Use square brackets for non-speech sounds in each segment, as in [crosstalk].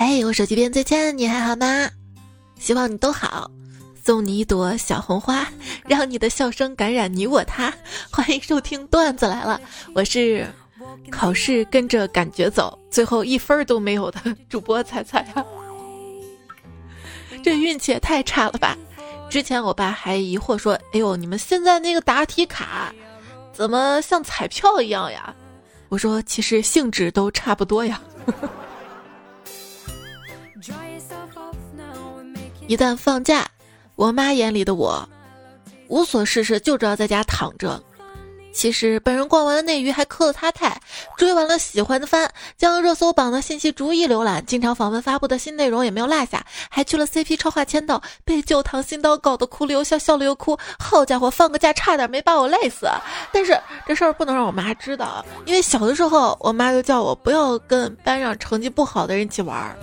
哎，我手机边最亲爱的你还好吗？希望你都好。送你一朵小红花，让你的笑声感染你我他。欢迎收听段子来了，我是考试跟着感觉走，最后一分都没有的主播彩彩呀。这运气也太差了吧！之前我爸还疑惑说：“哎呦，你们现在那个答题卡怎么像彩票一样呀？”我说：“其实性质都差不多呀。”一旦放假。我妈眼里的我，无所事事就知道在家躺着。其实本人逛完了内娱，还磕了他太，追完了喜欢的番，将热搜榜的信息逐一浏览，经常访问发布的新内容也没有落下，还去了 CP 超话签到，被旧唐新刀搞得哭了又笑，笑了又哭。好家伙，放个假差点没把我累死。但是这事儿不能让我妈知道，因为小的时候我妈就叫我不要跟班上成绩不好的人一起玩，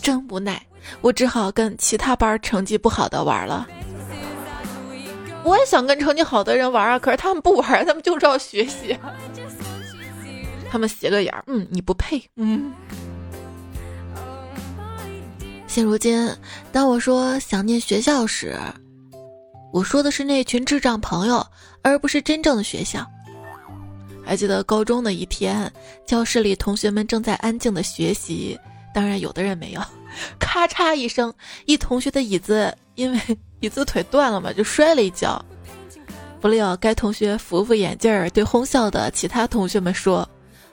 真无奈。我只好跟其他班成绩不好的玩了。我也想跟成绩好的人玩啊，可是他们不玩，他们就知道学习。他们斜个眼，嗯，你不配，嗯。现如今，当我说想念学校时，我说的是那群智障朋友，而不是真正的学校。还记得高中的一天，教室里同学们正在安静的学习，当然有的人没有。咔嚓一声，一同学的椅子因为椅子腿断了嘛，就摔了一跤。不料该同学扶扶眼镜儿，对哄笑的其他同学们说：“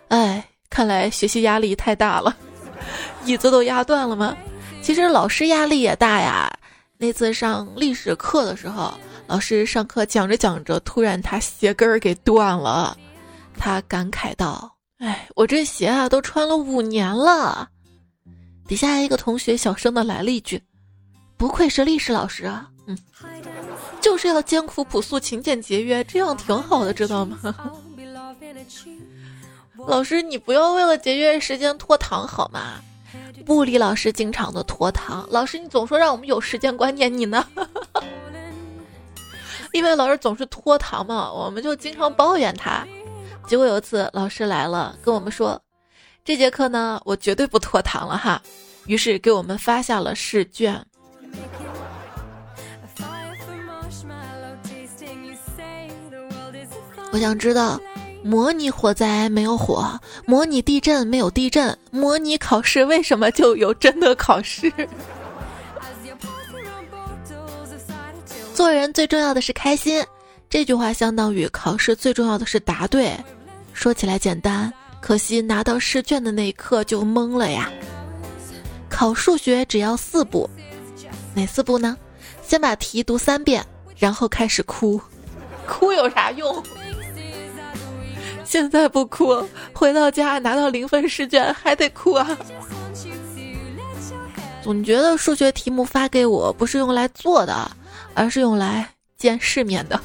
哎，看来学习压力太大了，[laughs] 椅子都压断了吗？其实老师压力也大呀。那次上历史课的时候，老师上课讲着讲着，突然他鞋跟儿给断了，他感慨道：‘哎，我这鞋啊，都穿了五年了。’”底下一个同学小声的来了一句：“不愧是历史老师啊，嗯，就是要艰苦朴素、勤俭节约，这样挺好的，知道吗？” [laughs] 老师，你不要为了节约时间拖堂好吗？物理老师经常的拖堂，老师你总说让我们有时间观念，你呢？[laughs] 因为老师总是拖堂嘛，我们就经常抱怨他。结果有一次老师来了，跟我们说。这节课呢，我绝对不拖堂了哈，于是给我们发下了试卷。我想知道，模拟火灾没有火，模拟地震没有地震，模拟考试为什么就有真的考试？[laughs] 做人最重要的是开心，这句话相当于考试最重要的是答对。说起来简单。可惜拿到试卷的那一刻就懵了呀！考数学只要四步，哪四步呢？先把题读三遍，然后开始哭。哭有啥用？现在不哭，回到家拿到零分试卷还得哭啊！总觉得数学题目发给我不是用来做的，而是用来见世面的。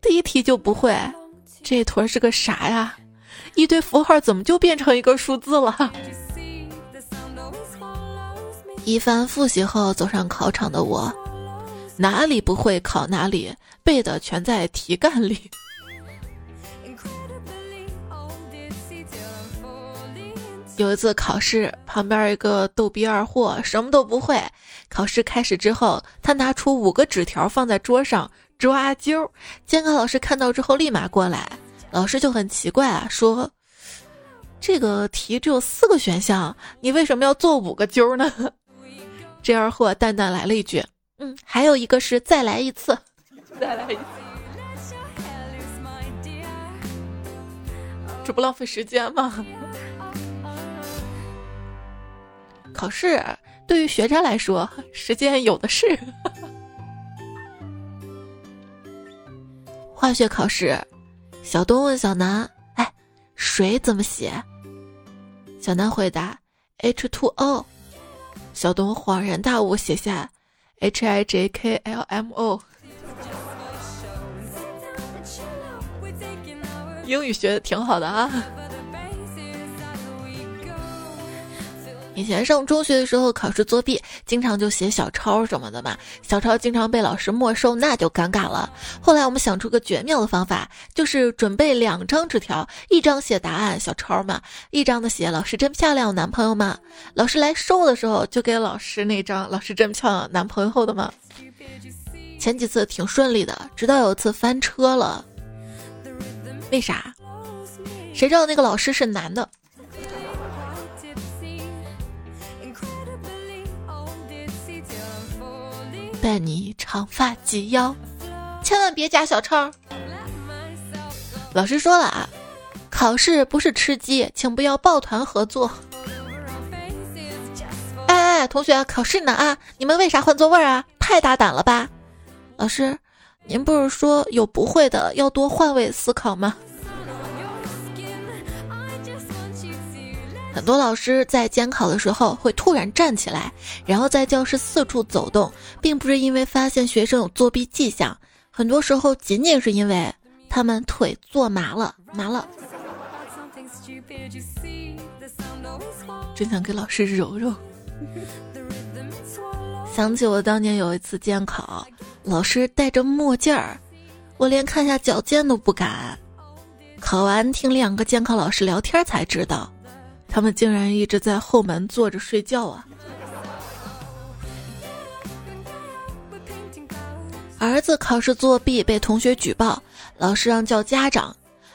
第一题就不会。这坨是个啥呀？一堆符号怎么就变成一个数字了？一番复习后走上考场的我，哪里不会考哪里，背的全在题干里。有一次考试，旁边一个逗逼二货什么都不会。考试开始之后，他拿出五个纸条放在桌上。抓阄，监考老师看到之后立马过来，老师就很奇怪啊，说：“这个题只有四个选项，你为什么要做五个阄呢？” [laughs] 这二货淡淡来了一句：“嗯，还有一个是再来一次，[laughs] 再来一次，这不浪费时间吗？” [laughs] 考试对于学渣来说，时间有的是。化学考试，小东问小南：“哎，水怎么写？”小南回答：“H2O。”小东恍然大悟，写下：“H-I-J-K-L-M-O。”英语学的挺好的啊。以前上中学的时候考试作弊，经常就写小抄什么的嘛，小抄经常被老师没收，那就尴尬了。后来我们想出个绝妙的方法，就是准备两张纸条，一张写答案小抄嘛，一张的写老师真漂亮，男朋友嘛。老师来收的时候就给老师那张老师真漂亮，男朋友的嘛。前几次挺顺利的，直到有一次翻车了。为啥？谁知道那个老师是男的？带你长发及腰，千万别夹小抄。老师说了啊，考试不是吃鸡，请不要抱团合作。哎哎，同学，考试呢啊！你们为啥换座位啊？太大胆了吧！老师，您不是说有不会的要多换位思考吗？很多老师在监考的时候会突然站起来，然后在教室四处走动，并不是因为发现学生有作弊迹象，很多时候仅仅是因为他们腿坐麻了，麻了。真想给老师揉揉。想起我当年有一次监考，老师戴着墨镜儿，我连看下脚尖都不敢。考完听两个监考老师聊天才知道。他们竟然一直在后门坐着睡觉啊！儿子考试作弊被同学举报，老师让叫家长。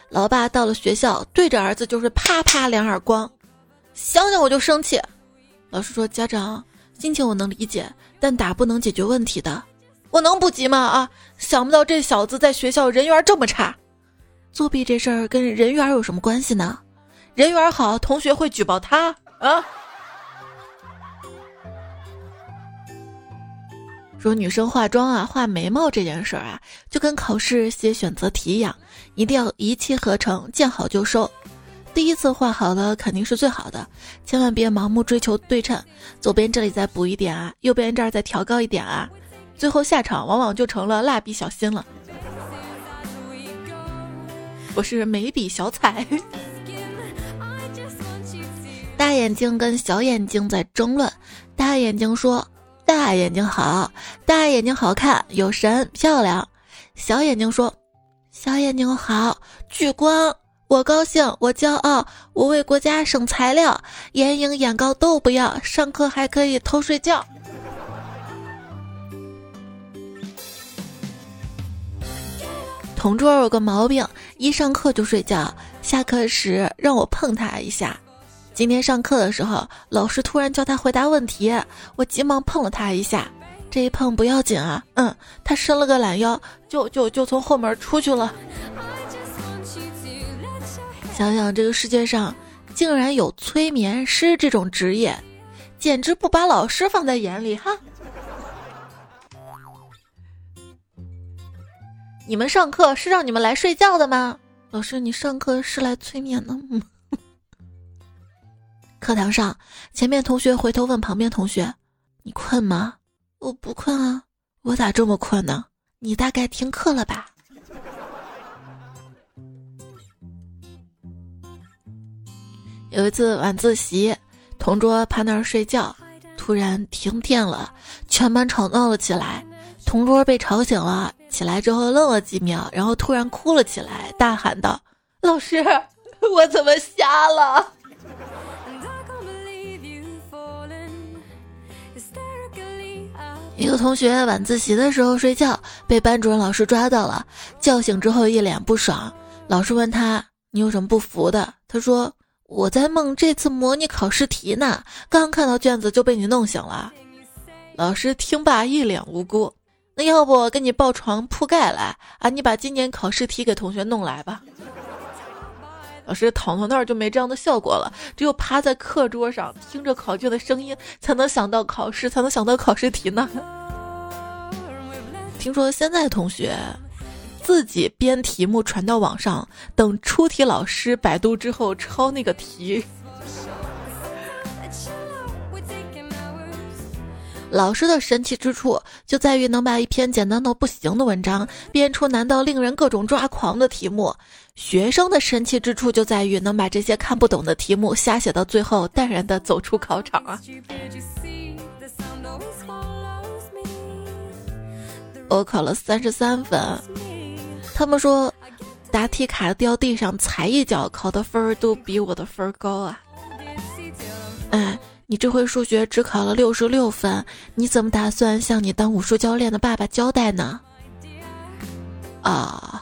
老爸到了学校，对着儿子就是啪啪两耳光。想想我就生气。老师说：“家长心情我能理解，但打不能解决问题的。我能不急吗？啊！想不到这小子在学校人缘这么差。作弊这事儿跟人缘有什么关系呢？”人缘好，同学会举报他啊。说女生化妆啊，画眉毛这件事儿啊，就跟考试写选择题一样，一定要一气呵成，见好就收。第一次画好了肯定是最好的，千万别盲目追求对称，左边这里再补一点啊，右边这儿再调高一点啊，最后下场往往就成了蜡笔小新了。我是眉笔小彩。大眼睛跟小眼睛在争论，大眼睛说：“大眼睛好，大眼睛好看，有神，漂亮。”小眼睛说：“小眼睛好，聚光，我高兴，我骄傲，我为国家省材料，眼影眼膏都不要，上课还可以偷睡觉。”同桌有个毛病，一上课就睡觉，下课时让我碰他一下。今天上课的时候，老师突然叫他回答问题，我急忙碰了他一下。这一碰不要紧啊，嗯，他伸了个懒腰，就就就从后门出去了。想想这个世界上竟然有催眠师这种职业，简直不把老师放在眼里哈。你们上课是让你们来睡觉的吗？老师，你上课是来催眠的吗？课堂上，前面同学回头问旁边同学：“你困吗？”“我不困啊。”“我咋这么困呢？”“你大概听课了吧？” [laughs] 有一次晚自习，同桌趴那儿睡觉，突然停电了，全班吵闹了起来。同桌被吵醒了，起来之后愣了几秒，然后突然哭了起来，大喊道：“老师，我怎么瞎了？”一个同学晚自习的时候睡觉，被班主任老师抓到了，叫醒之后一脸不爽。老师问他：“你有什么不服的？”他说：“我在梦这次模拟考试题呢，刚看到卷子就被你弄醒了。”老师听罢一脸无辜：“那要不给你抱床铺盖来啊？你把今年考试题给同学弄来吧。”老师躺到那儿就没这样的效果了，只有趴在课桌上听着考卷的声音，才能想到考试，才能想到考试题呢。听说现在同学自己编题目传到网上，等出题老师百度之后抄那个题。老师的神奇之处就在于能把一篇简单到不行的文章编出难到令人各种抓狂的题目；学生的神奇之处就在于能把这些看不懂的题目瞎写到最后，淡然的走出考场啊！我考了三十三分，他们说答题卡掉地上踩一脚，考的分儿都比我的分儿高啊！哎。你这回数学只考了六十六分，你怎么打算向你当武术教练的爸爸交代呢？啊，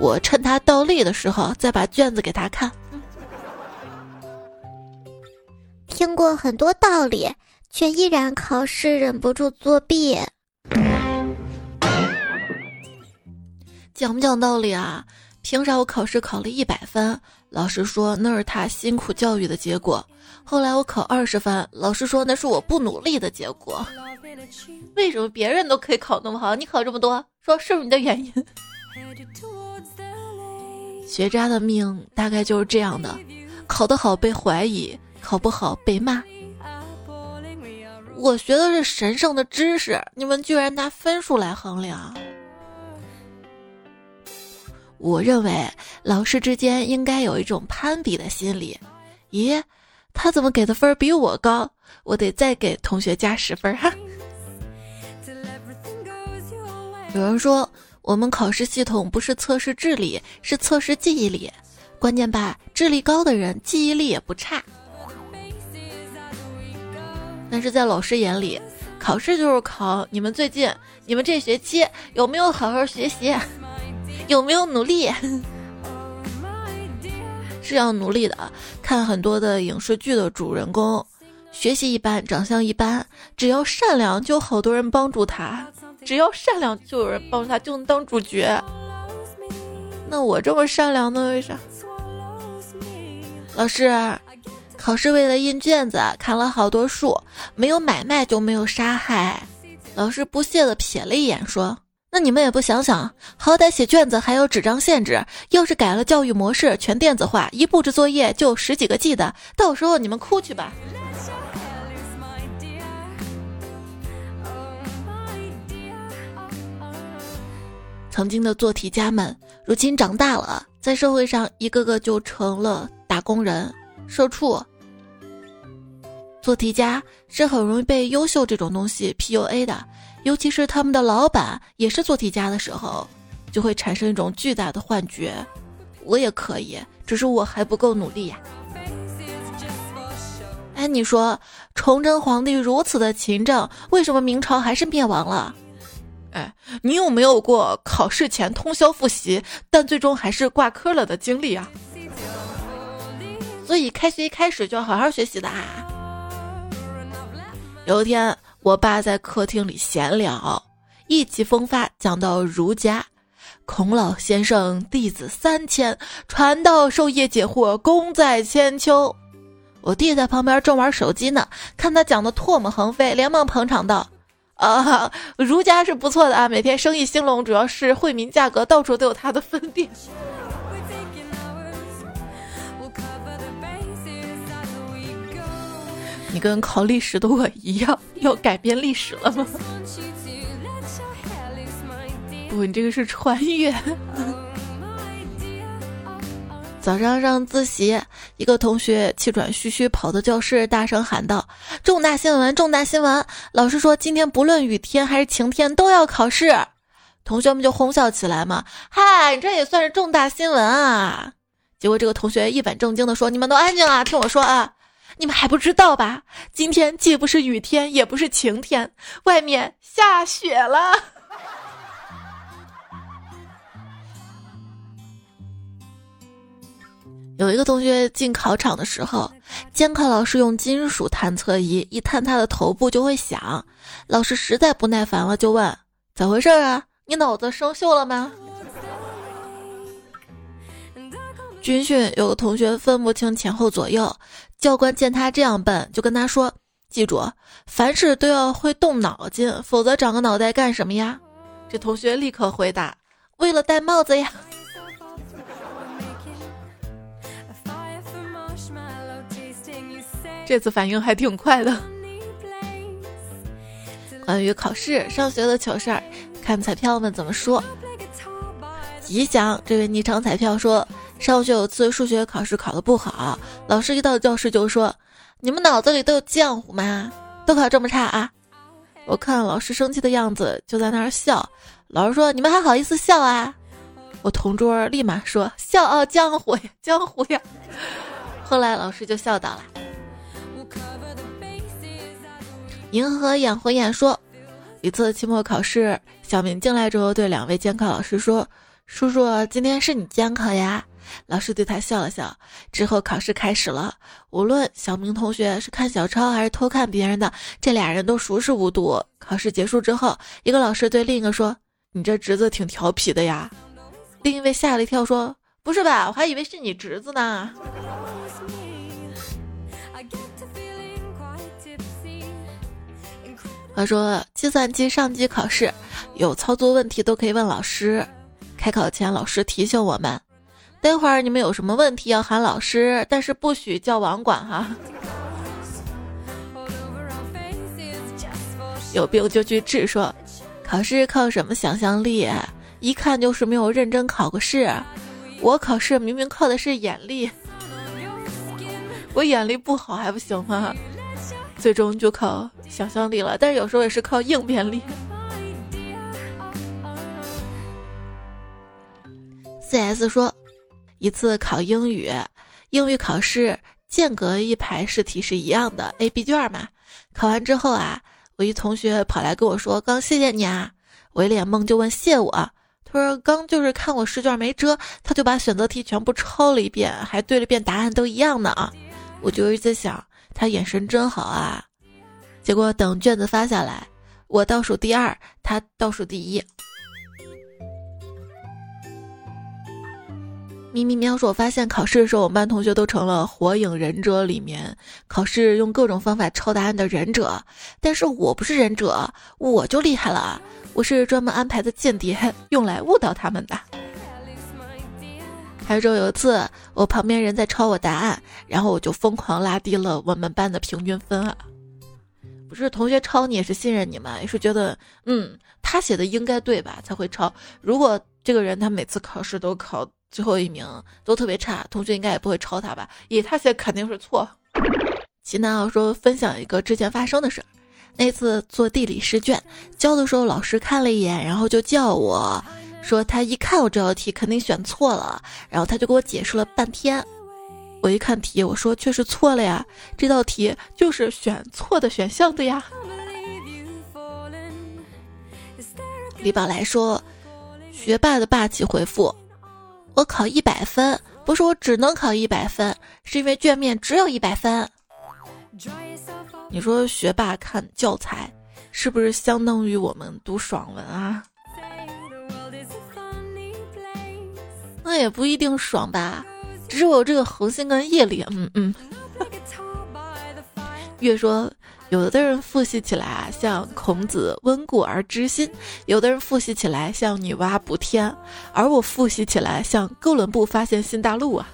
我趁他倒立的时候再把卷子给他看。听过很多道理，却依然考试忍不住作弊。讲不讲道理啊？凭啥我考试考了一百分？老师说那是他辛苦教育的结果。后来我考二十分，老师说那是我不努力的结果。为什么别人都可以考那么好，你考这么多？说是不是你的原因？学渣的命大概就是这样的：考得好被怀疑，考不好被骂。我学的是神圣的知识，你们居然拿分数来衡量。我认为老师之间应该有一种攀比的心理。咦？他怎么给的分比我高？我得再给同学加十分哈。有人说我们考试系统不是测试智力，是测试记忆力。关键吧，智力高的人记忆力也不差。但是在老师眼里，考试就是考你们最近、你们这学期有没有好好学习，有没有努力。是要努力的。看很多的影视剧的主人公，学习一般，长相一般，只要善良，就好多人帮助他；只要善良，就有人帮他，就能当主角。那我这么善良呢？为啥？老师，考试为了印卷子，砍了好多树，没有买卖就没有杀害。老师不屑的瞥了一眼，说。那你们也不想想，好歹写卷子还有纸张限制，要是改了教育模式，全电子化，一布置作业就十几个 G 的，到时候你们哭去吧。曾经的做题家们，如今长大了，在社会上一个个就成了打工人、社畜。做题家是很容易被优秀这种东西 PUA 的。尤其是他们的老板也是做题家的时候，就会产生一种巨大的幻觉：我也可以，只是我还不够努力呀。哎，你说崇祯皇帝如此的勤政，为什么明朝还是灭亡了？哎，你有没有过考试前通宵复习，但最终还是挂科了的经历啊？所以开学一开始就要好好学习的啊。有一天。我爸在客厅里闲聊，意气风发讲到儒家，孔老先生弟子三千，传道授业解惑，功在千秋。我弟在旁边正玩手机呢，看他讲的唾沫横飞，连忙捧场道：“啊，儒家是不错的啊，每天生意兴隆，主要是惠民价格，到处都有他的分店。”你跟考历史的我一样，要改变历史了吗？不，你这个是穿越。早上上自习，一个同学气喘吁吁跑到教室，大声喊道：“重大新闻！重大新闻！老师说今天不论雨天还是晴天都要考试。”同学们就哄笑起来嘛。嗨，这也算是重大新闻啊！结果这个同学一本正经的说：“你们都安静啊，听我说啊。”你们还不知道吧？今天既不是雨天，也不是晴天，外面下雪了。有一个同学进考场的时候，监考老师用金属探测仪一探他的头部就会响。老师实在不耐烦了，就问：“咋回事啊？你脑子生锈了吗？”军训有个同学分不清前后左右。教官见他这样笨，就跟他说：“记住，凡事都要会动脑筋，否则长个脑袋干什么呀？”这同学立刻回答：“为了戴帽子呀。”这次反应还挺快的。[laughs] 关于考试、上学的糗事儿，看彩票们怎么说。吉祥，这位昵称彩票说，上学有次数学考试考得不好，老师一到教室就说：“你们脑子里都有浆糊吗？都考这么差啊！”我看老师生气的样子，就在那儿笑。老师说：“你们还好意思笑啊？”我同桌立马说：“笑傲，江湖呀，江湖呀。”后来老师就笑倒了。银河演回演说，一次期末考试，小明进来之后对两位监考老师说：“叔叔，今天是你监考呀。”老师对他笑了笑。之后考试开始了，无论小明同学是看小抄还是偷看别人的，这俩人都熟视无睹。考试结束之后，一个老师对另一个说：“你这侄子挺调皮的呀。”另一位吓了一跳，说：“不是吧？我还以为是你侄子呢。”他说：“计算机上机考试有操作问题都可以问老师。开考前，老师提醒我们，待会儿你们有什么问题要喊老师，但是不许叫网管哈。[laughs] 有病就去治。说考试靠什么想象力？”一看就是没有认真考过试，我考试明明靠的是眼力，我眼力不好还不行吗？最终就靠想象力了，但是有时候也是靠应变力。C.S 说，一次考英语，英语考试间隔一排试题是一样的，A、B 卷嘛。考完之后啊，我一同学跑来跟我说：“刚谢谢你啊。”我一脸懵，就问谢我。他说：“刚就是看我试卷没遮，他就把选择题全部抄了一遍，还对了遍答案都一样的啊！”我就一直在想，他眼神真好啊。结果等卷子发下来，我倒数第二，他倒数第一。咪咪喵说：“我发现考试的时候，我们班同学都成了《火影忍者》里面考试用各种方法抄答案的忍者，但是我不是忍者，我就厉害了。”我是专门安排的间谍，用来误导他们的。还有说有一次，我旁边人在抄我答案，然后我就疯狂拉低了我们班的平均分啊！不是同学抄你也是信任你嘛，也是觉得嗯他写的应该对吧才会抄。如果这个人他每次考试都考最后一名，都特别差，同学应该也不会抄他吧？以他写肯定是错。齐南奥说分享一个之前发生的事儿。那次做地理试卷交的时候，老师看了一眼，然后就叫我说他一看我这道题肯定选错了，然后他就给我解释了半天。我一看题，我说确实错了呀，这道题就是选错的选项的呀。李宝来说，学霸的霸气回复：我考一百分，不是我只能考一百分，是因为卷面只有一百分。你说学霸看教材，是不是相当于我们读爽文啊？那也不一定爽吧，只是我有这个恒心跟毅力。嗯嗯。[laughs] 越说，有的人复习起来啊，像孔子温故而知新；有的人复习起来像女娲补天，而我复习起来像哥伦布发现新大陆啊。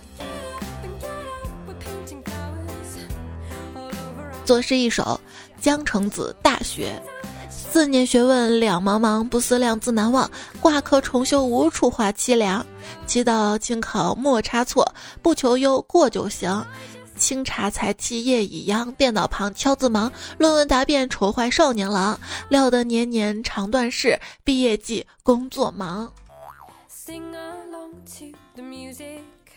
作诗一首，江城子《大学》，四年学问两茫茫，不思量，自难忘。挂科重修，无处话凄凉。祈祷清考莫差错，不求优，过就行。清茶才气夜已央，电脑旁敲字忙。论文答辩愁坏少年郎，料得年年长断事，毕业季工作忙。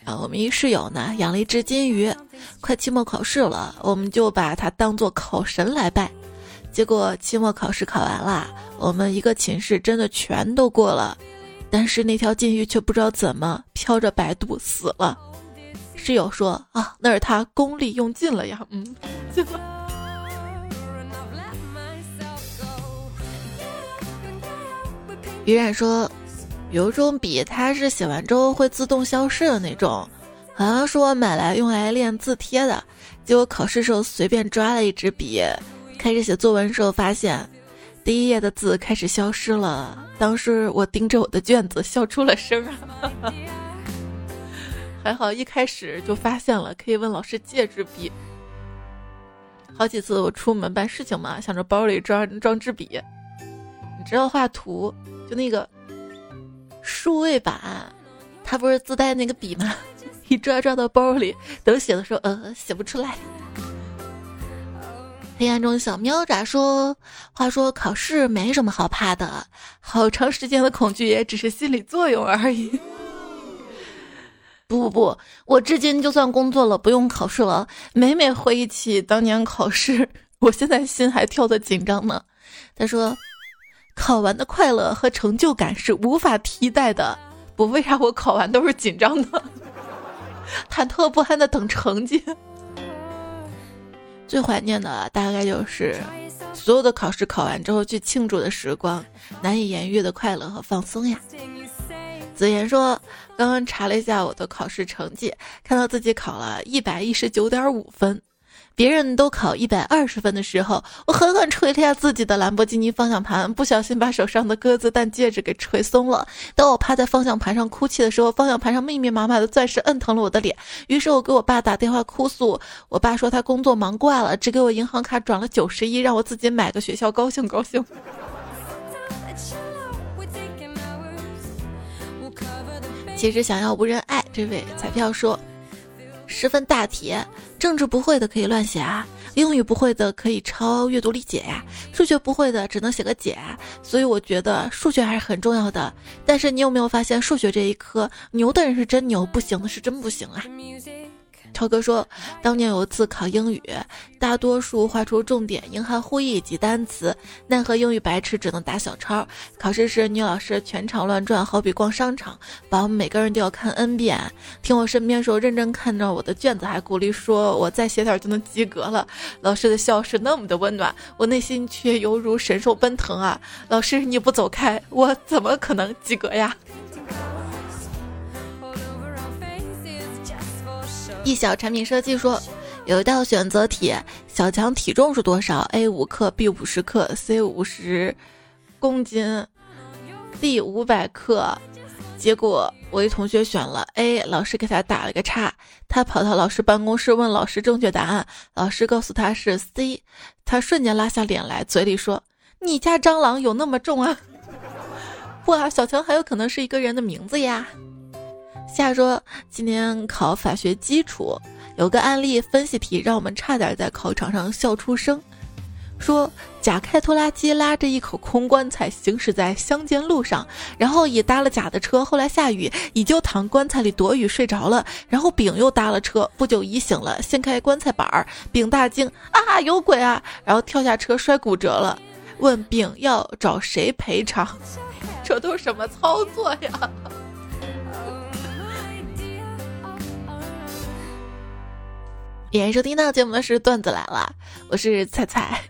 啊，我们一室友呢养了一只金鱼，快期末考试了，我们就把它当做考神来拜。结果期末考试考完了，我们一个寝室真的全都过了，但是那条金鱼却不知道怎么飘着百度死了。室友说啊，那是他功力用尽了呀，[laughs] 嗯。于冉说。有一种笔，它是写完之后会自动消失的那种，好像是我买来用来练字帖的。结果考试时候随便抓了一支笔，开始写作文时候发现，第一页的字开始消失了。当时我盯着我的卷子笑出了声啊！[laughs] 还好一开始就发现了，可以问老师借支笔。好几次我出门办事情嘛，想着包里装装支笔，你知道画图就那个数位板，它不是自带那个笔吗？[laughs] 一抓抓到包里，等写的时候，呃，写不出来。黑暗中小喵咋说？话说考试没什么好怕的，好长时间的恐惧也只是心理作用而已。[laughs] 不不不，我至今就算工作了，不用考试了，每每回忆起当年考试，我现在心还跳得紧张呢。他说，考完的快乐和成就感是无法替代的。不，为啥我考完都是紧张的，[laughs] 忐忑不安的等成绩。最怀念的大概就是所有的考试考完之后去庆祝的时光，难以言喻的快乐和放松呀。子言说，刚刚查了一下我的考试成绩，看到自己考了一百一十九点五分。别人都考一百二十分的时候，我狠狠捶了一下自己的兰博基尼方向盘，不小心把手上的鸽子蛋戒指给捶松了。当我趴在方向盘上哭泣的时候，方向盘上密密麻麻的钻石摁疼了我的脸。于是我给我爸打电话哭诉，我爸说他工作忙挂了，只给我银行卡转了九十一，让我自己买个学校，高兴高兴。其实想要无人爱，这位彩票说。十分大题，政治不会的可以乱写啊，英语不会的可以抄阅读理解呀，数学不会的只能写个解。啊所以我觉得数学还是很重要的。但是你有没有发现，数学这一科牛的人是真牛，不行的是真不行啊。超哥说，当年有一次考英语，大多数画出重点、英汉互译及单词，奈何英语白痴只能打小抄。考试时，女老师全场乱转，好比逛商场，把我们每个人都要看 n 遍。听我身边时候，认真看着我的卷子，还鼓励说我再写点就能及格了。老师的笑是那么的温暖，我内心却犹如神兽奔腾啊！老师你不走开，我怎么可能及格呀？一小产品设计说，有一道选择题，小强体重是多少？A 五克，B 五十克，C 五十公斤，D 五百克。结果我一同学选了 A，老师给他打了个叉。他跑到老师办公室问老师正确答案，老师告诉他是 C，他瞬间拉下脸来，嘴里说：“你家蟑螂有那么重啊？” [laughs] 哇，小强还有可能是一个人的名字呀。夏说：“今年考法学基础，有个案例分析题，让我们差点在考场上笑出声。说甲开拖拉机拉着一口空棺材行驶在乡间路上，然后乙搭了甲的车。后来下雨，乙就躺棺材里躲雨睡着了。然后丙又搭了车，不久乙醒了，掀开棺材板儿，丙大惊啊，有鬼啊！然后跳下车摔骨折了。问丙要找谁赔偿？这都什么操作呀？”欢收听到节目的是段子来了，我是彩彩。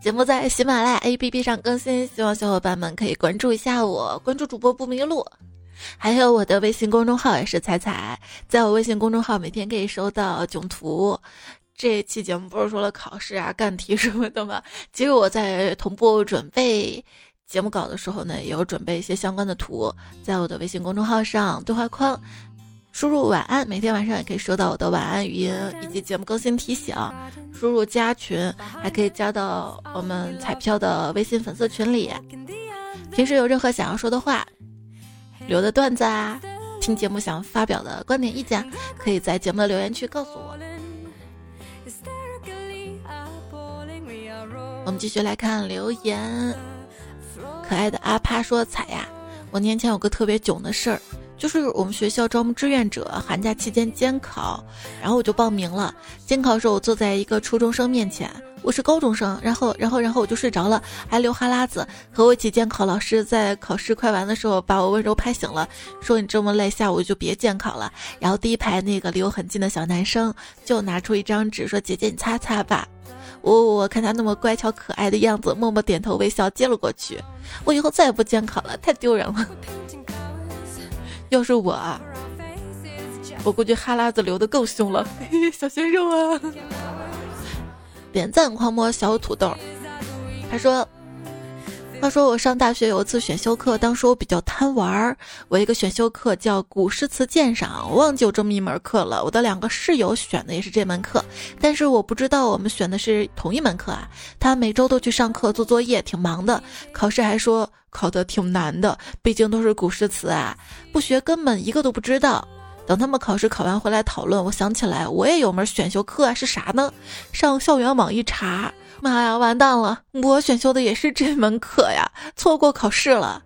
节目在喜马拉雅 APP 上更新，希望小伙伴们可以关注一下我，关注主播不迷路。还有我的微信公众号也是彩彩，在我微信公众号每天可以收到囧图。这期节目不是说了考试啊、干题什么的吗？其实我在同步准备节目稿的时候呢，也有准备一些相关的图，在我的微信公众号上对话框。输入晚安，每天晚上也可以收到我的晚安语音以及节目更新提醒。输入加群，还可以加到我们彩票的微信粉丝群里。平时有任何想要说的话、留的段子啊，听节目想发表的观点意见，可以在节目的留言区告诉我。我们继续来看留言。可爱的阿帕说：“彩呀，我年前有个特别囧的事儿。”就是我们学校招募志愿者，寒假期间监考，然后我就报名了。监考的时候，我坐在一个初中生面前，我是高中生，然后，然后，然后我就睡着了，还流哈喇子。和我一起监考老师在考试快完的时候，把我温柔拍醒了，说：“你这么累，下午就别监考了。”然后第一排那个离我很近的小男生就拿出一张纸，说：“姐姐，你擦擦吧。”我我看他那么乖巧可爱的样子，默默点头微笑接了过去。我以后再也不监考了，太丢人了。要是我，我估计哈喇子流的更凶了。小鲜肉啊！点赞狂魔小土豆，他说：“话说我上大学有一次选修课，当时我比较贪玩儿，我一个选修课叫古诗词鉴赏，我忘记有这么一门课了。我的两个室友选的也是这门课，但是我不知道我们选的是同一门课啊。他每周都去上课做作业，挺忙的。考试还说考得挺难的，毕竟都是古诗词啊，不学根本一个都不知道。等他们考试考完回来讨论，我想起来我也有门选修课啊，是啥呢？上校园网一查。妈呀，完蛋了！我选修的也是这门课呀，错过考试了。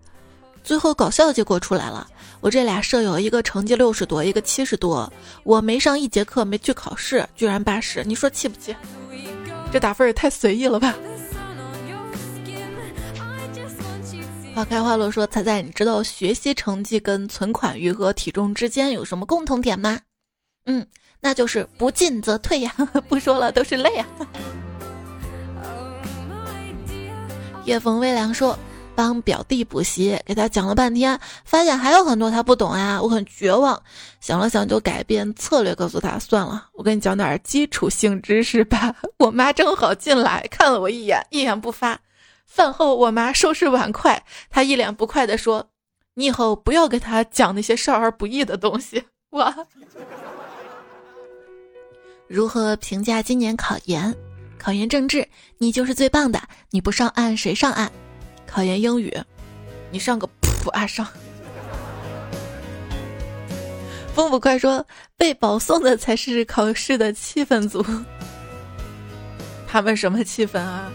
最后搞笑结果出来了，我这俩舍友一个成绩六十多，一个七十多，我没上一节课，没去考试，居然八十，你说气不气？这打分也太随意了吧！花开花落说：“猜猜你知道学习成绩跟存款余额、体重之间有什么共同点吗？”嗯，那就是不进则退呀。[laughs] 不说了，都是泪啊。夜风微凉说：“帮表弟补习，给他讲了半天，发现还有很多他不懂啊，我很绝望。想了想，就改变策略，告诉他算了，我跟你讲点基础性知识吧。[laughs] 我妈正好进来看了我一眼，一言不发。饭后，我妈收拾碗筷，她一脸不快地说：‘你以后不要给他讲那些少儿不宜的东西。’我！如何评价今年考研？”考研政治，你就是最棒的。你不上岸谁上岸？考研英语，你上个噗啊上！风不快说被保送的才是考试的气氛组。他们什么气氛啊？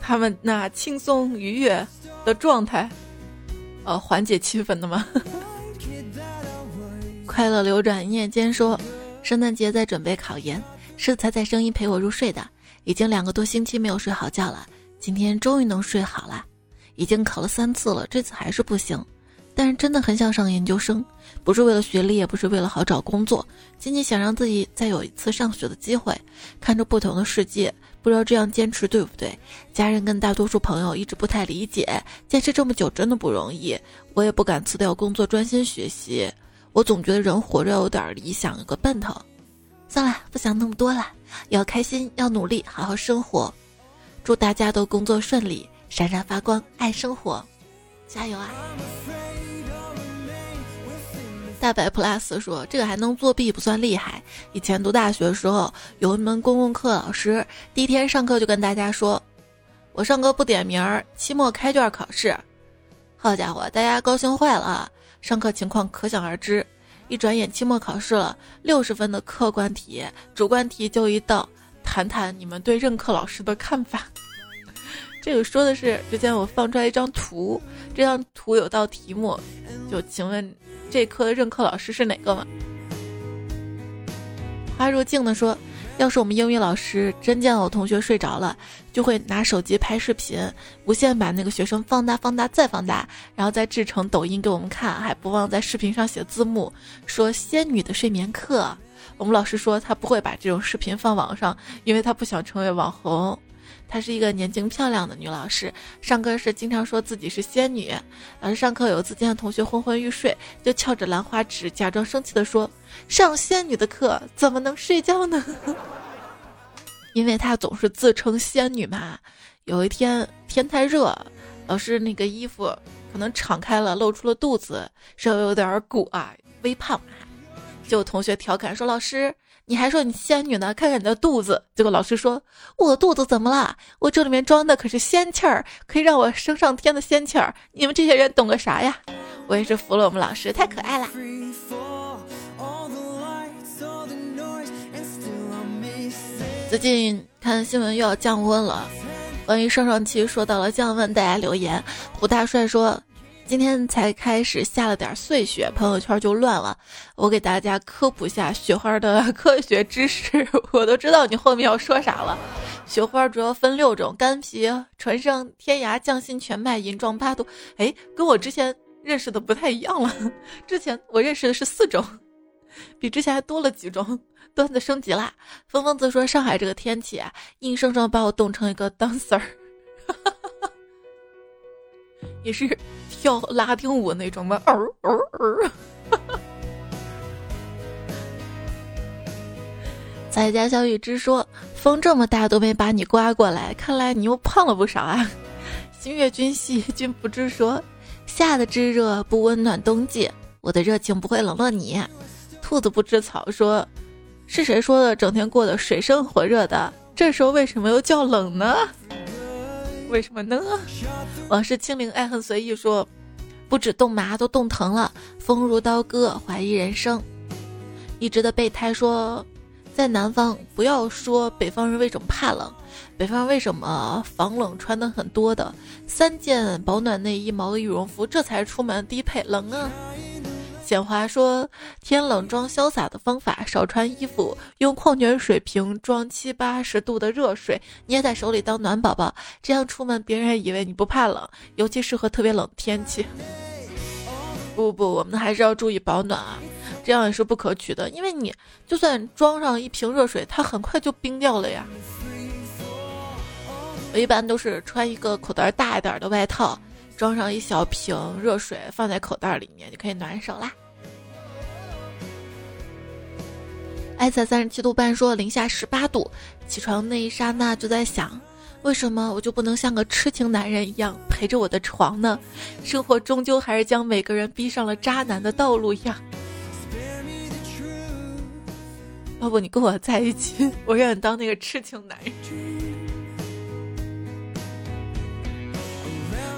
他们那轻松愉悦的状态，呃，缓解气氛的吗？[laughs] 快乐流转夜间说，圣诞节在准备考研。是踩踩声音陪我入睡的，已经两个多星期没有睡好觉了，今天终于能睡好了。已经考了三次了，这次还是不行，但是真的很想上研究生，不是为了学历，也不是为了好找工作，仅仅想让自己再有一次上学的机会，看着不同的世界。不知道这样坚持对不对？家人跟大多数朋友一直不太理解，坚持这么久真的不容易，我也不敢辞掉工作专心学习。我总觉得人活着有点理想，有个奔头。算了，不想那么多了，要开心，要努力，好好生活。祝大家都工作顺利，闪闪发光，爱生活，加油啊！大白 plus 说：“这个还能作弊不算厉害。以前读大学的时候，有一门公共课，老师第一天上课就跟大家说：‘我上课不点名儿，期末开卷考试。’好家伙，大家高兴坏了，上课情况可想而知。”一转眼期末考试了，六十分的客观题，主观题就一道，谈谈你们对任课老师的看法。[laughs] 这个说的是之前我放出来一张图，这张图有道题目，就请问这科的任课老师是哪个吗？花若镜的说。要是我们英语老师真见到我同学睡着了，就会拿手机拍视频，无限把那个学生放大、放大再放大，然后再制成抖音给我们看，还不忘在视频上写字幕，说仙女的睡眠课。我们老师说他不会把这种视频放网上，因为他不想成为网红。她是一个年轻漂亮的女老师，上课时经常说自己是仙女。老师上课有次见到同学昏昏欲睡，就翘着兰花指，假装生气的说：“上仙女的课怎么能睡觉呢？” [laughs] 因为她总是自称仙女嘛。有一天天太热，老师那个衣服可能敞开了，露出了肚子，稍微有点鼓啊，微胖。就有同学调侃说：“老师。”你还说你仙女呢？看看你的肚子。结果老师说：“我肚子怎么了？我这里面装的可是仙气儿，可以让我升上天的仙气儿。你们这些人懂个啥呀？”我也是服了我们老师，太可爱了。最近看新闻又要降温了，关于上上期说到了降温，大家留言。胡大帅说。今天才开始下了点碎雪，朋友圈就乱了。我给大家科普下雪花的科学知识，我都知道你后面要说啥了。雪花主要分六种：干皮、纯生、天涯、匠心、全麦、银状、八度。哎，跟我之前认识的不太一样了。[laughs] 之前我认识的是四种，比之前还多了几种。段子升级啦！峰峰子说上海这个天气啊，硬生生把我冻成一个 dancer。[laughs] 也是跳拉丁舞那种吗？哦哦哦！[laughs] 在家小雨之说：“风这么大都没把你刮过来，看来你又胖了不少啊！” [laughs] 星月君兮君不知说，夏的炙热不温暖冬季，我的热情不会冷落你。兔子不知草说，是谁说的？整天过得水深火热的，这时候为什么又叫冷呢？为什么呢？[laughs] 往事清零，爱恨随意说，不止冻麻都冻疼了，风如刀割，怀疑人生。一直的备胎说，在南方不要说北方人为什么怕冷，北方为什么防冷穿的很多的，三件保暖内衣、毛的羽绒服，这才是出门低配冷啊。简华说，天冷装潇洒的方法，少穿衣服，用矿泉水瓶装七八十度的热水，捏在手里当暖宝宝，这样出门别人以为你不怕冷，尤其适合特别冷的天气。[laughs] 不不，我们还是要注意保暖啊。这样也是不可取的，因为你就算装上一瓶热水，它很快就冰掉了呀。我一般都是穿一个口袋大一点的外套，装上一小瓶热水，放在口袋里面就可以暖手啦。爱在三十七度半说零下十八度，起床那一刹那就在想，为什么我就不能像个痴情男人一样陪着我的床呢？生活终究还是将每个人逼上了渣男的道路呀。要不你跟我在一起，我让你当那个痴情男人。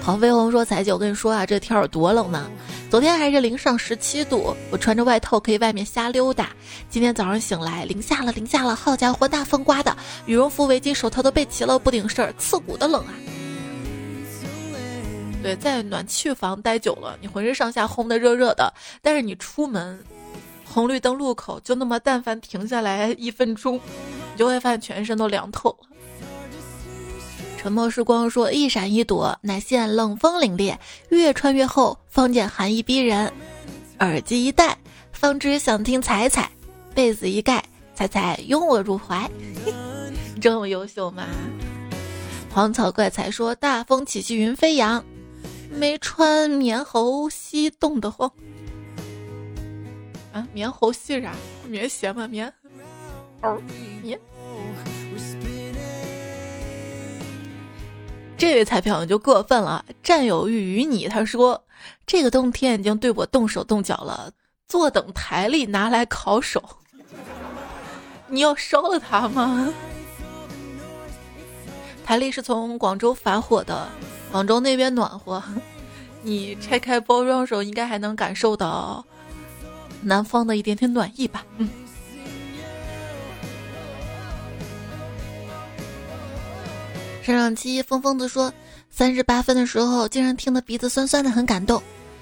黄飞鸿说：“彩姐，我跟你说啊，这天有多冷呢？昨天还是零上十七度，我穿着外套可以外面瞎溜达。今天早上醒来，零下了，零下了！好家伙，大风刮的，羽绒服、围巾、手套都备齐了，不顶事儿，刺骨的冷啊！对，在暖气房待久了，你浑身上下烘的热热的，但是你出门。”红绿灯路口就那么，但凡停下来一分钟，你就会发现全身都凉透了。沉默时光说：“一闪一躲，乃现冷风凛冽；越穿越厚，方见寒意逼人。耳机一戴，方知想听彩彩；被子一盖，彩彩拥我入怀。[laughs] 这么优秀吗？”黄草怪才说：“大风起兮云飞扬，没穿棉猴兮冻得慌。”啊，棉猴系啥？棉鞋吗？棉哦，棉。这位彩票就过分了，占有欲于你。他说，这个冬天已经对我动手动脚了，坐等台历拿来烤手。你要烧了它吗？台历是从广州发货的，广州那边暖和，你拆开包装的时候应该还能感受到。南方的一点点暖意吧。嗯。上上期疯疯子说，三十八分的时候，竟然听得鼻子酸酸的，很感动。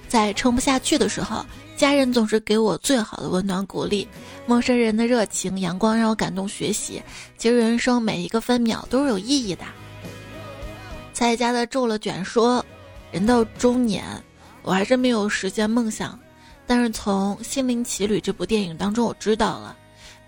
在撑不下去的时候，家人总是给我最好的温暖鼓励。陌生人的热情、阳光让我感动学习。其实人生每一个分秒都是有意义的。在家的皱了卷说，人到中年，我还是没有实现梦想。但是从《心灵奇旅》这部电影当中，我知道了，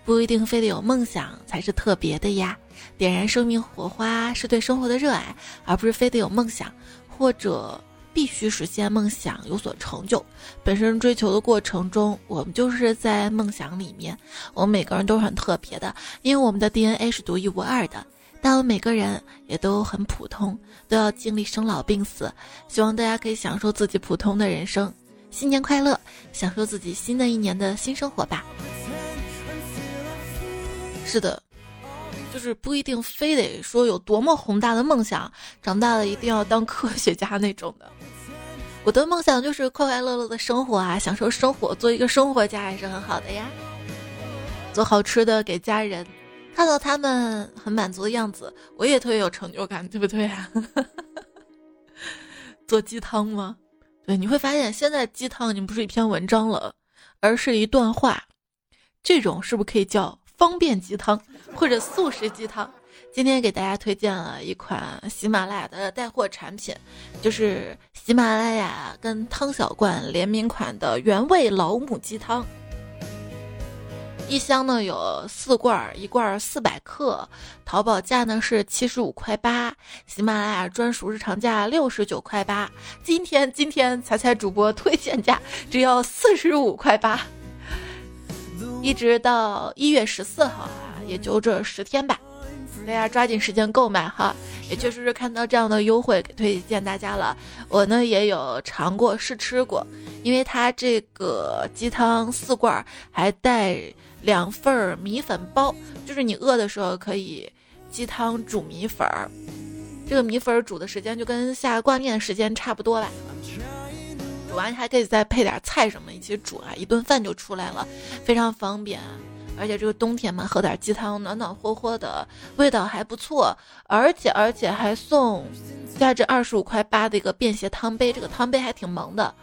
不一定非得有梦想才是特别的呀。点燃生命火花是对生活的热爱，而不是非得有梦想或者必须实现梦想有所成就。本身追求的过程中，我们就是在梦想里面。我们每个人都是很特别的，因为我们的 DNA 是独一无二的。但我们每个人也都很普通，都要经历生老病死。希望大家可以享受自己普通的人生。新年快乐，享受自己新的一年的新生活吧。是的，就是不一定非得说有多么宏大的梦想，长大了一定要当科学家那种的。我的梦想就是快快乐乐的生活啊，享受生活，做一个生活家还是很好的呀。做好吃的给家人，看到他们很满足的样子，我也特别有成就感，对不对啊？[laughs] 做鸡汤吗？对，你会发现现在鸡汤已经不是一篇文章了，而是一段话。这种是不是可以叫方便鸡汤或者速食鸡汤？今天给大家推荐了一款喜马拉雅的带货产品，就是喜马拉雅跟汤小罐联名款的原味老母鸡汤。一箱呢有四罐，一罐四百克，淘宝价呢是七十五块八，喜马拉雅专属日常价六十九块八。今天今天彩彩主播推荐价只要四十五块八，一直到一月十四号啊，也就这十天吧。大家抓紧时间购买哈。也确实是看到这样的优惠，给推荐大家了。我呢也有尝过试吃过，因为它这个鸡汤四罐还带两份米粉包，就是你饿的时候可以鸡汤煮米粉儿。这个米粉煮的时间就跟下挂面的时间差不多吧。煮完还可以再配点菜什么一起煮啊，一顿饭就出来了，非常方便。而且这个冬天嘛，喝点鸡汤暖暖和和的，味道还不错。而且而且还送价值二十五块八的一个便携汤杯，这个汤杯还挺萌的，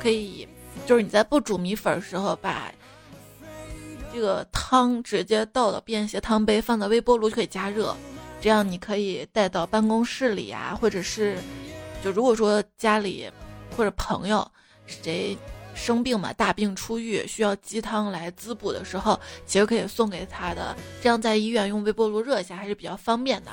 可以就是你在不煮米粉的时候，把这个汤直接倒到便携汤杯，放到微波炉就可以加热，这样你可以带到办公室里啊，或者是就如果说家里或者朋友谁。生病嘛，大病初愈，需要鸡汤来滋补的时候，其实可以送给他的，这样在医院用微波炉热一下还是比较方便的。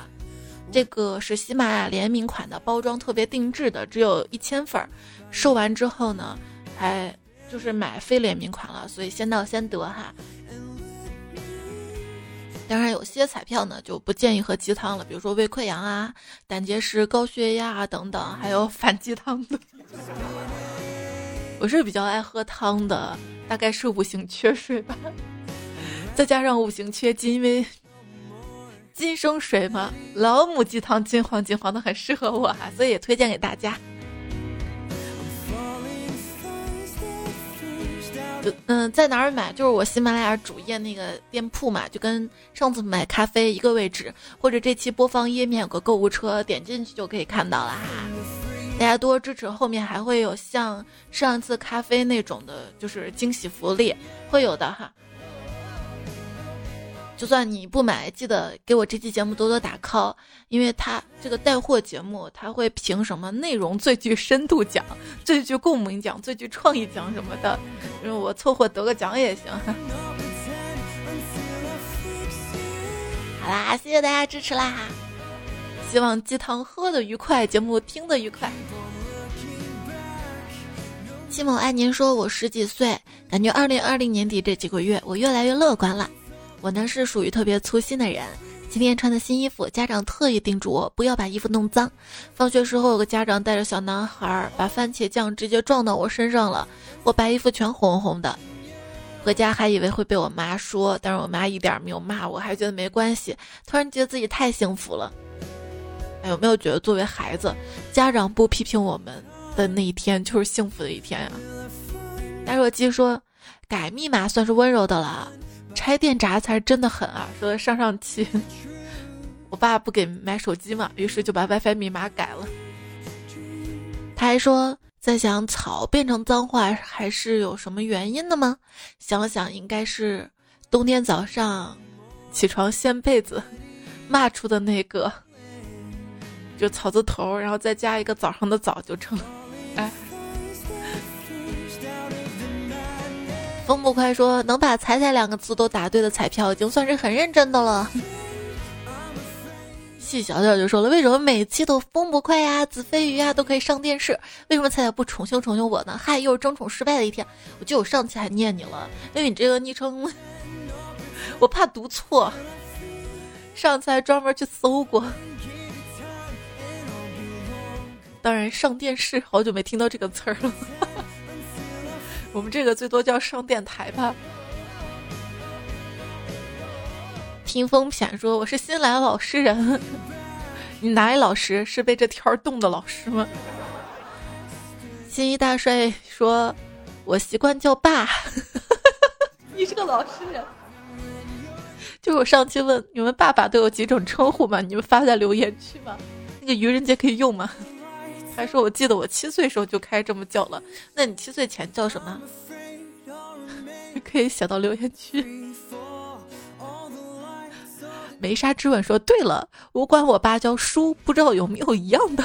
这个是喜马拉雅联名款的，包装特别定制的，只有一千份儿，售完之后呢，还就是买非联名款了，所以先到先得哈。当然，有些彩票呢就不建议喝鸡汤了，比如说胃溃疡啊、胆结石、高血压啊等等，还有反鸡汤的。我是比较爱喝汤的，大概是五行缺水吧，[laughs] 再加上五行缺金，因为金生水嘛，老母鸡汤金黄金黄的，很适合我哈，所以也推荐给大家。嗯，在哪儿买？就是我喜马拉雅主页那个店铺嘛，就跟上次买咖啡一个位置，或者这期播放页面有个购物车，点进去就可以看到了哈。大家多支持，后面还会有像上次咖啡那种的，就是惊喜福利，会有的哈。就算你不买，记得给我这期节目多多打 call，因为他这个带货节目，他会评什么内容最具深度奖、最具共鸣奖、最具创意奖什么的，因为我凑合得个奖也行。好啦，谢谢大家支持啦！希望鸡汤喝的愉快，节目听得愉快。戚某爱您说：“我十几岁，感觉二零二零年底这几个月，我越来越乐观了。我呢是属于特别粗心的人。今天穿的新衣服，家长特意叮嘱我不要把衣服弄脏。放学时候，有个家长带着小男孩把番茄酱直接撞到我身上了，我白衣服全红红的。回家还以为会被我妈说，但是我妈一点没有骂我，还觉得没关系。突然觉得自己太幸福了。”有没有觉得作为孩子，家长不批评我们的那一天就是幸福的一天呀？大若鸡说，改密码算是温柔的了，拆电闸才是真的狠啊！说上上期，我爸不给买手机嘛，于是就把 WiFi 密码改了。他还说，在想草变成脏话还是有什么原因的吗？想了想，应该是冬天早上起床掀被子骂出的那个。就草字头，然后再加一个早上的早就成。哎，风不快说能把“彩彩”两个字都答对的彩票，已经算是很认真的了。细小点就说了，为什么每期都风不快呀、子飞鱼呀都可以上电视？为什么彩彩不宠幸宠幸我呢？嗨，又是争宠失败的一天。我记得我上期还念你了，因为你这个昵称，我怕读错。上次还专门去搜过。当然，上电视好久没听到这个词儿了。[laughs] 我们这个最多叫上电台吧。听风偏说我是新来的老实人，你哪里老实？是被这天儿冻的老实吗？新一大帅说，我习惯叫爸。[laughs] 你是个老实人。就我上期问你们爸爸都有几种称呼吗？你们发在留言区吗？那个愚人节可以用吗？还说，我记得我七岁时候就开这么叫了。那你七岁前叫什么？[laughs] 可以写到留言区。梅沙之吻说：“对了，我管我爸叫叔，不知道有没有一样的？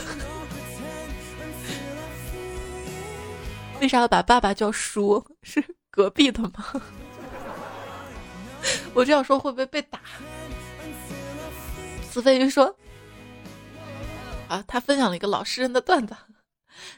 为啥要把爸爸叫叔？是隔壁的吗？[laughs] 我这样说会不会被打？”子飞鱼说。啊，他分享了一个老实人的段子。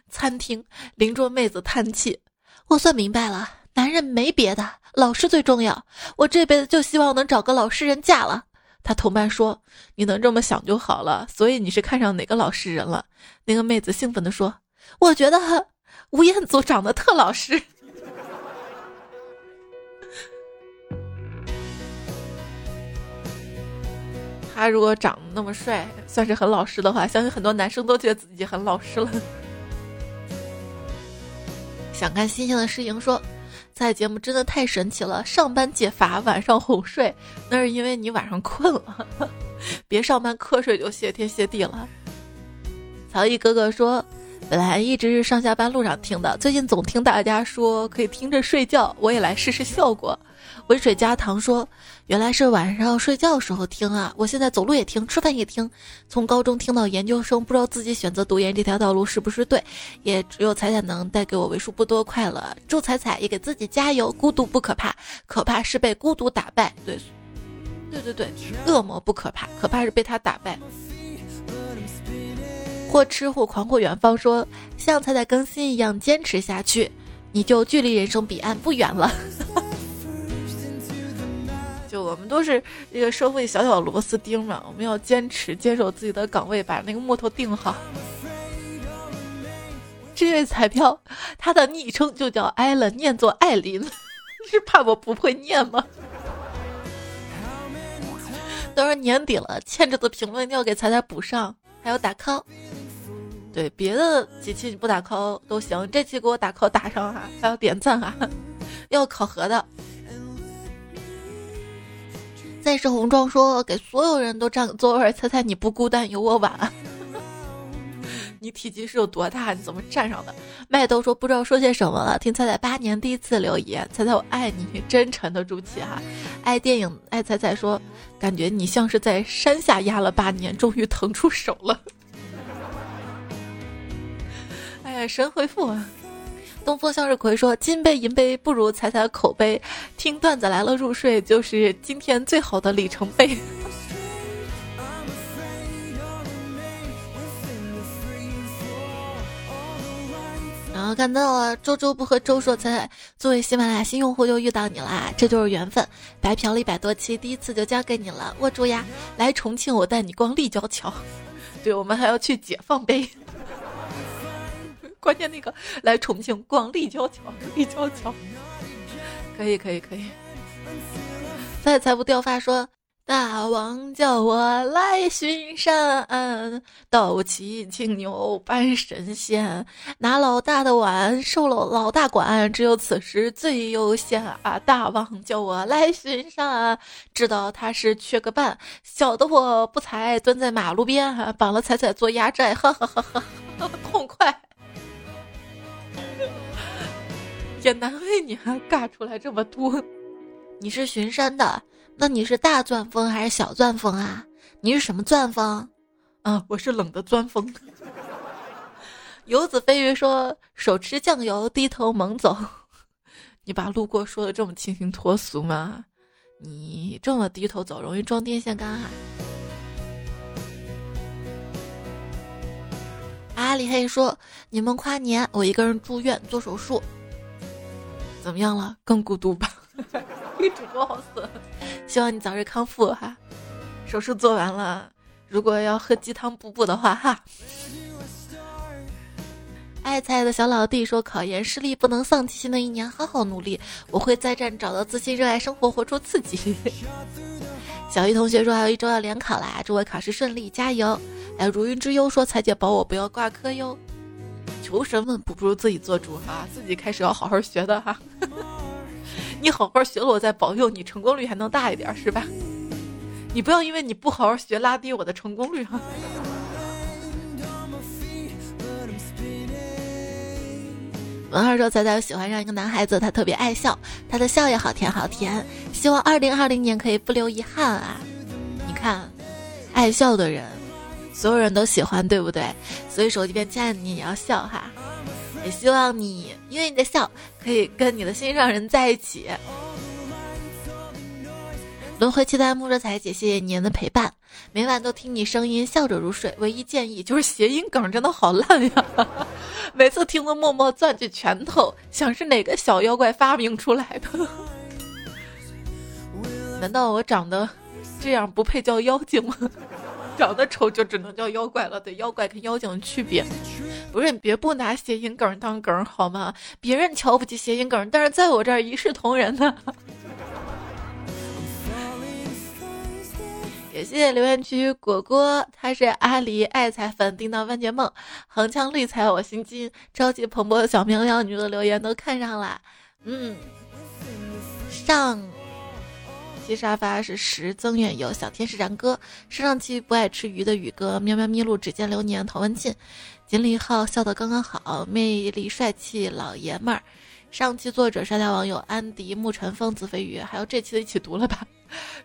餐厅邻桌妹子叹气：“我算明白了，男人没别的，老实最重要。我这辈子就希望能找个老实人嫁了。”他同伴说：“你能这么想就好了。”所以你是看上哪个老实人了？那个妹子兴奋地说：“我觉得吴彦祖长得特老实。”他如果长得那么帅，算是很老实的话，相信很多男生都觉得自己很老实了。[laughs] 想看星星的诗莹说：“在节目真的太神奇了，上班解乏，晚上哄睡，那是因为你晚上困了，[laughs] 别上班瞌睡就谢天谢地了。”曹毅哥哥说：“本来一直是上下班路上听的，最近总听大家说可以听着睡觉，我也来试试效果。”温水加糖说：“原来是晚上睡觉时候听啊！我现在走路也听，吃饭也听。从高中听到研究生，不知道自己选择读研这条道路是不是对，也只有彩彩能带给我为数不多快乐。祝彩彩也给自己加油！孤独不可怕，可怕是被孤独打败。对，对对对，恶魔不可怕，可怕是被他打败。”或吃或狂或远方说：“像彩彩更新一样坚持下去，你就距离人生彼岸不远了。”就我们都是一个社会小小螺丝钉嘛，我们要坚持坚守自己的岗位，把那个木头定好。这位彩票，他的昵称就叫艾伦，念作艾琳，[laughs] 是怕我不会念吗？都是年底了，欠着的评论一定要给彩彩补上，还有打 call。对，别的几期你不打 call 都行，这期给我打 call 打上哈，还要点赞哈，[laughs] 要考核的。再是红妆说给所有人都占个座位，猜猜你不孤单，有我晚。[laughs] 你体积是有多大？你怎么站上的？麦豆说不知道说些什么了。听彩彩八年第一次留言，彩彩我爱你，真沉得住气哈。爱电影爱彩彩说，感觉你像是在山下压了八年，终于腾出手了。[laughs] 哎呀，神回复啊！东风向日葵说：“金杯银杯不如踩踩口碑，听段子来了入睡就是今天最好的里程碑。[laughs] ”然后看到了周周不和周说彩彩作为喜马拉雅新用户又遇到你啦，这就是缘分。白嫖了一百多期，第一次就交给你了，握住呀！来重庆，我带你逛立交桥。对，我们还要去解放碑。关键那个来重庆逛立交桥，立交桥，可以可以可以。在财富掉发说，大王叫我来巡山，斗气青牛扮神仙，拿老大的碗受了老大管，只有此时最悠闲啊！大王叫我来巡山，知道他是缺个伴，小的我不才蹲在马路边，绑了彩彩做压寨，哈哈哈哈，痛快。也难为你还尬出来这么多。你是巡山的，那你是大钻风还是小钻风啊？你是什么钻风？啊，我是冷的钻风。[laughs] 游子飞鱼说：“手持酱油，低头猛走。[laughs] ”你把路过说的这么清新脱俗吗？你这么低头走，容易撞电线杆啊！阿里黑说：“你们跨年，我一个人住院做手术。”怎么样了？更孤独吧？[laughs] 女主播好损，希望你早日康复哈。手术做完了，如果要喝鸡汤补补的话哈。爱菜的小老弟说：“考研失利不能丧气，新的一年好好努力，我会再战，找到自信，热爱生活，活出自己。[laughs] ”小鱼同学说：“还有一周要联考啦，祝我考试顺利，加油！”哎，如云之忧说：“彩姐保我不要挂科哟。”求神问卜不如自己做主哈，自己开始要好好学的哈。[laughs] 你好好学了，我再保佑你成功率还能大一点是吧？你不要因为你不好好学拉低我的成功率哈。文二说：“仔仔喜欢上一个男孩子，他特别爱笑，他的笑也好甜好甜。希望二零二零年可以不留遗憾啊！你看，爱笑的人。”所有人都喜欢，对不对？所以手机边亲爱的你也要笑哈，也希望你因为你的笑可以跟你的心上人在一起。轮回期待木若彩姐，谢谢您的陪伴，每晚都听你声音，笑着入睡。唯一建议就是谐音梗真的好烂呀，[laughs] 每次听都默默攥起拳头，想是哪个小妖怪发明出来的？难道我长得这样不配叫妖精吗？长得丑就只能叫妖怪了。对，妖怪跟妖精的区别，不是你别不拿谐音梗当梗好吗？别人瞧不起谐音梗，但是在我这儿一视同仁呢。感谢谢留言区果果，他是阿狸爱财粉，叮当万劫梦，横枪绿彩我心惊，朝气蓬勃的小绵羊女的留言都看上了，嗯，上期沙发是十增远有小天使然哥，上上期不爱吃鱼的宇哥，喵喵咪路只见流年陶文沁，锦鲤号笑得刚刚好，魅力帅气老爷们儿。上期作者沙雕网友安迪沐晨风子飞鱼，还有这期的一起读了吧？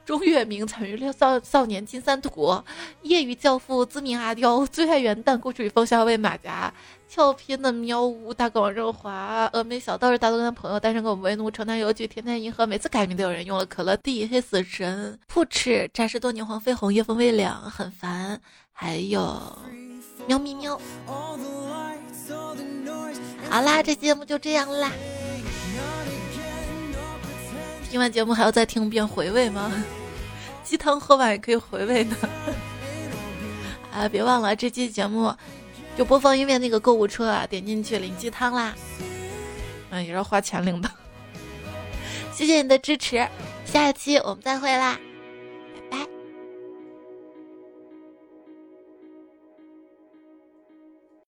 钟月明惨于六少少年金三图，业余教父自命阿刁，最爱元旦，故事与风校尉马甲，俏皮的喵呜，大狗王润滑，峨眉小道士大多跟朋友单身狗为奴，城南邮局，天天银河，每次改名都有人用了可乐地，黑死神，扑哧，扎实多年黄飞鸿，夜风微凉，很烦，还有喵咪喵。好啦，这节目就这样啦。听完节目还要再听一遍回味吗？[laughs] 鸡汤喝完也可以回味的。[laughs] 啊，别忘了这期节目就播放音乐那个购物车啊，点进去领鸡汤啦。嗯，也是花钱领的。谢谢你的支持，下一期我们再会啦。